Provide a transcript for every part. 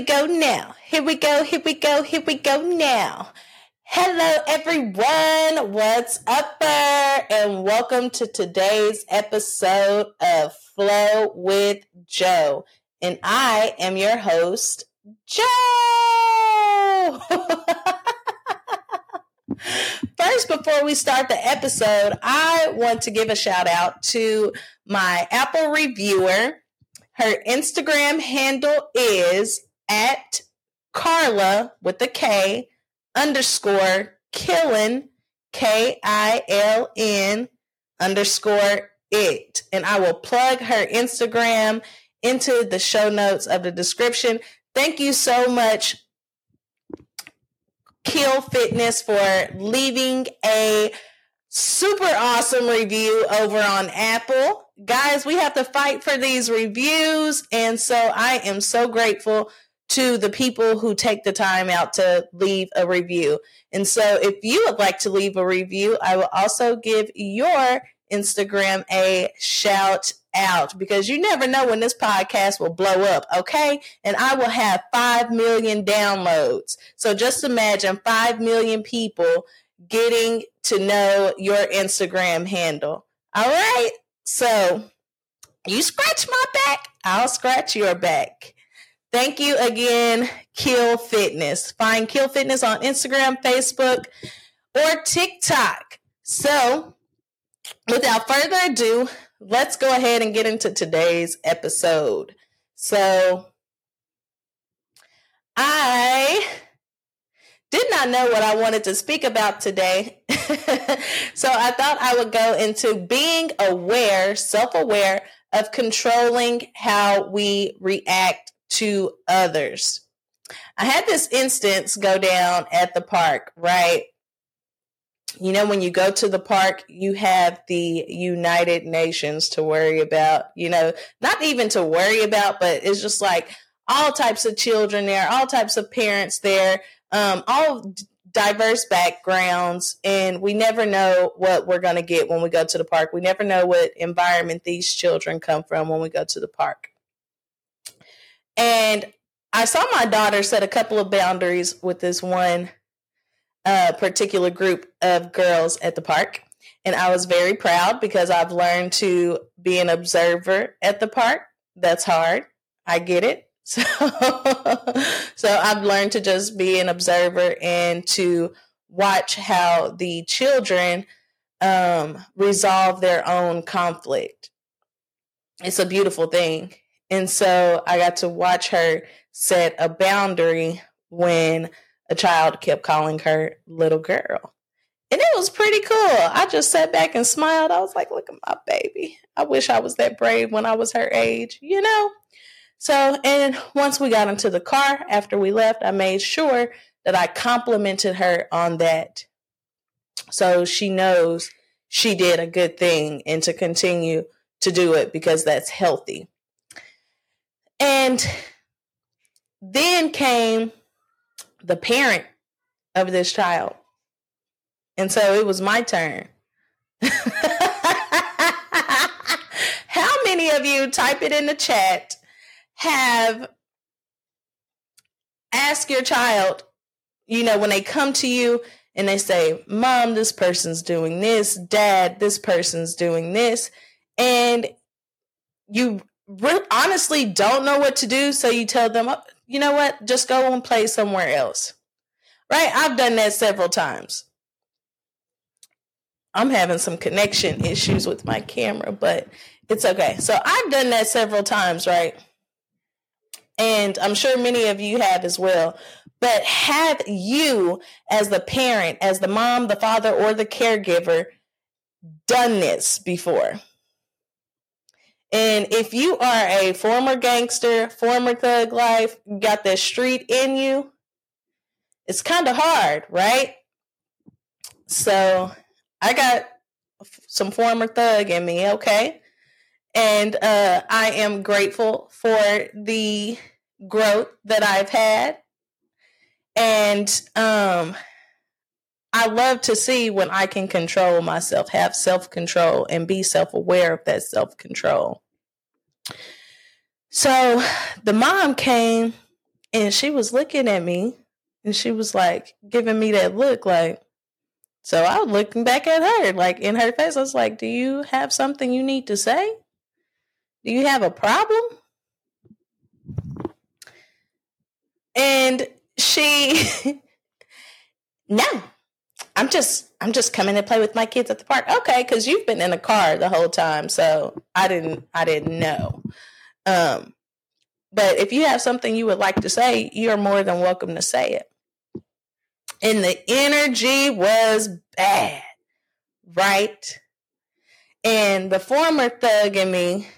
go now. Here we go. Here we go. Here we go now. Hello, everyone. What's up there? And welcome to today's episode of Flow with Jo. And I am your host, Jo. First, before we start the episode, I want to give a shout out to my Apple reviewer. Her Instagram handle is at Carla with a K underscore kiln K I L N underscore it. And I will plug her Instagram into the show notes of the description. Thank you so much, KIL Fitness, for leaving a super awesome review over on Apple. Guys, we have to fight for these reviews. And so I am so grateful to the people who take the time out to leave a review. And so if you would like to leave a review, I will also give your Instagram a shout out because you never know when this podcast will blow up, okay? And I will have 5 million downloads. So just imagine 5 million people getting to know your Instagram handle. All right? So you scratch my back, I'll scratch your back. Thank you again, KIL Fitness. Find KIL Fitness on Instagram, Facebook, or TikTok. So, without further ado, let's go ahead and get into today's episode. So, I did not know what I wanted to speak about today. so, I thought I would go into being aware, self aware of controlling how we react to others. I had this instance go down at the park, right? You know, when you go to the park, you have the United Nations to worry about, you know, not even to worry about, but it's just like all types of children there, all types of parents there, um, all diverse backgrounds, and we never know what we're going to get when we go to the park. We never know what environment these children come from when we go to the park. And I saw my daughter set a couple of boundaries with this one uh, particular group of girls at the park. And I was very proud because I've learned to be an observer at the park. That's hard. I get it. So, so I've learned to just be an observer and to watch how the children um, resolve their own conflict. It's a beautiful thing. And so I got to watch her set a boundary when a child kept calling her little girl. And it was pretty cool. I just sat back and smiled. I was like, look at my baby. I wish I was that brave when I was her age, you know? So, and once we got into the car after we left, I made sure that I complimented her on that. So she knows she did a good thing and to continue to do it because that's healthy. And then came the parent of this child. And so it was my turn. How many of you type it in the chat have asked your child, you know, when they come to you and they say, Mom, this person's doing this, Dad, this person's doing this, and you honestly don't know what to do, so you tell them, oh, you know what, just go and play somewhere else. Right? I've done that several times. I'm having some connection issues with my camera, but it's okay. So I've done that several times, right? And I'm sure many of you have as well. But have you, as the parent, as the mom, the father, or the caregiver, done this before? And if you are a former gangster, former thug life, got that street in you, it's kind of hard, right? So I got some former thug in me, okay? And uh, I am grateful for the growth that I've had. And um, I love to see when I can control myself, have self control, and be self aware of that self control. So the mom came And she was looking at me and she was like giving me that look like, so I was looking back at her, like in her face. I was like, Do you have something you need to say? Do you have a problem? And she, no, I'm just, I'm just coming to play with my kids at the park. Okay, because you've been in a car the whole time, so I didn't, I didn't know. Um, but if you have something you would like to say, you are more than welcome to say it. And the energy was bad, right? And the former thug in me,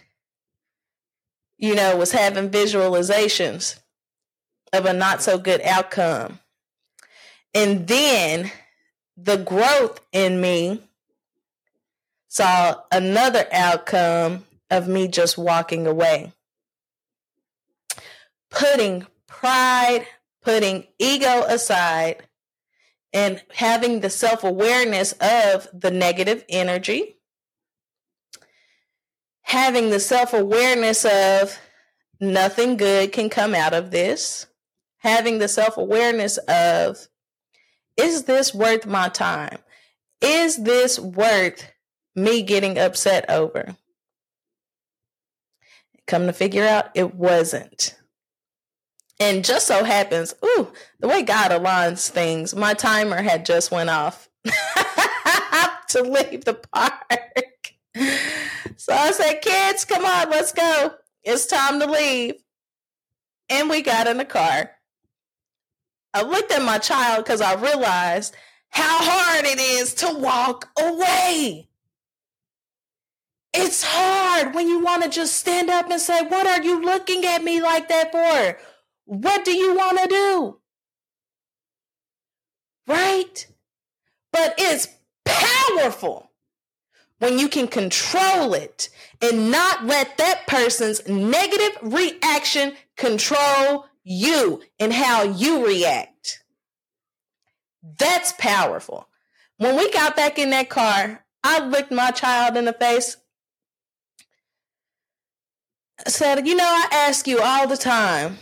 you know, was having visualizations of a not so good outcome. And then the growth in me saw another outcome of me just walking away. Putting pride, putting ego aside, and having the self awareness of the negative energy, having the self awareness of nothing good can come out of this, having the self awareness of is this worth my time? Is this worth me getting upset over? Come to figure out it wasn't. And just so happens, ooh, the way God aligns things, my timer had just went off to leave the park. So I said, kids, come on, let's go. It's time to leave. And we got in the car. I looked at my child because I realized how hard it is to walk away. It's hard when you want to just stand up and say, What are you looking at me like that for? What do you want to do? Right? But it's powerful when you can control it and not let that person's negative reaction control you and how you react. That's powerful. When we got back in that car, I looked my child in the face. I said, You know, I ask you all the time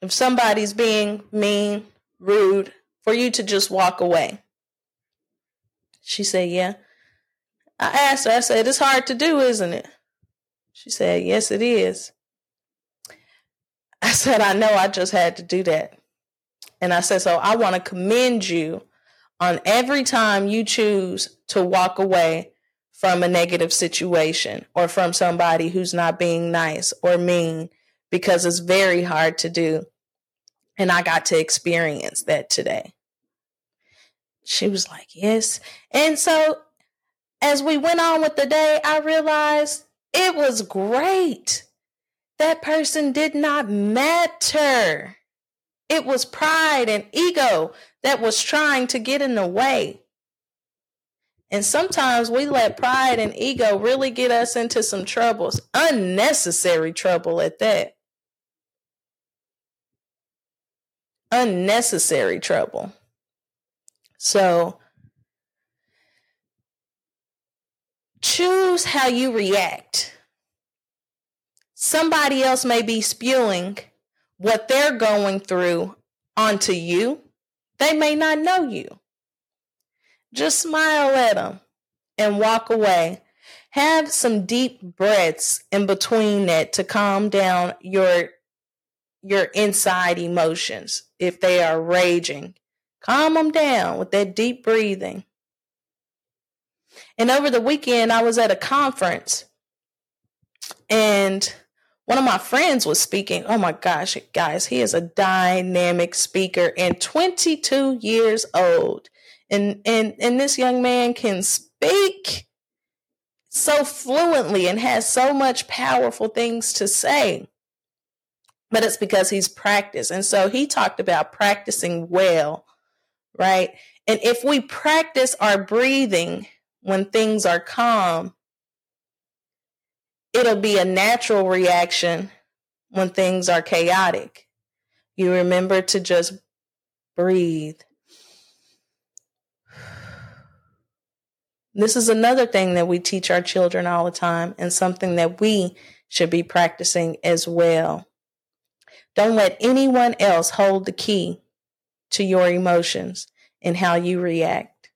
if somebody's being mean, rude, for you to just walk away. She said, Yeah. I asked her, I said, It's hard to do, isn't it? She said, Yes, it is. I said, I know I just had to do that. And I said, So I want to commend you on every time you choose to walk away from a negative situation or from somebody who's not being nice or mean because it's very hard to do. And I got to experience that today. She was like, Yes. And so as we went on with the day, I realized it was great. That person did not matter. It was pride and ego that was trying to get in the way. And sometimes we let pride and ego really get us into some troubles, unnecessary trouble at that. Unnecessary trouble. So choose how you react. Somebody else may be spewing what they're going through onto you. They may not know you. Just smile at them and walk away. Have some deep breaths in between that to calm down your your inside emotions if they are raging. Calm them down with that deep breathing. And over the weekend, I was at a conference and one of my friends was speaking. Oh my gosh, guys, he is a dynamic speaker and 22 years old. And and and this young man can speak so fluently and has so much powerful things to say. But it's because he's practiced. And so he talked about practicing well, right? And if we practice our breathing when things are calm, it'll be a natural reaction when things are chaotic. You remember to just breathe. This is another thing that we teach our children all the time and something that we should be practicing as well. Don't let anyone else hold the key to your emotions and how you react.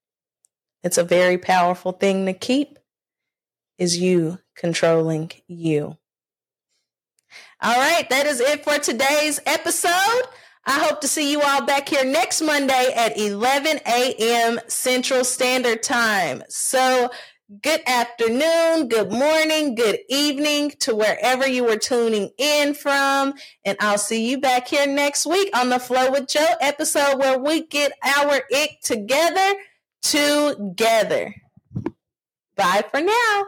It's a very powerful thing to keep is you controlling you. All right, that is it for today's episode. I hope to see you all back here next Monday at 11 a.m. Central Standard Time. So, good afternoon, good morning, good evening to wherever you were tuning in from. And I'll see you back here next week on the Flow with Jo episode where we get our ick together together. Bye for now.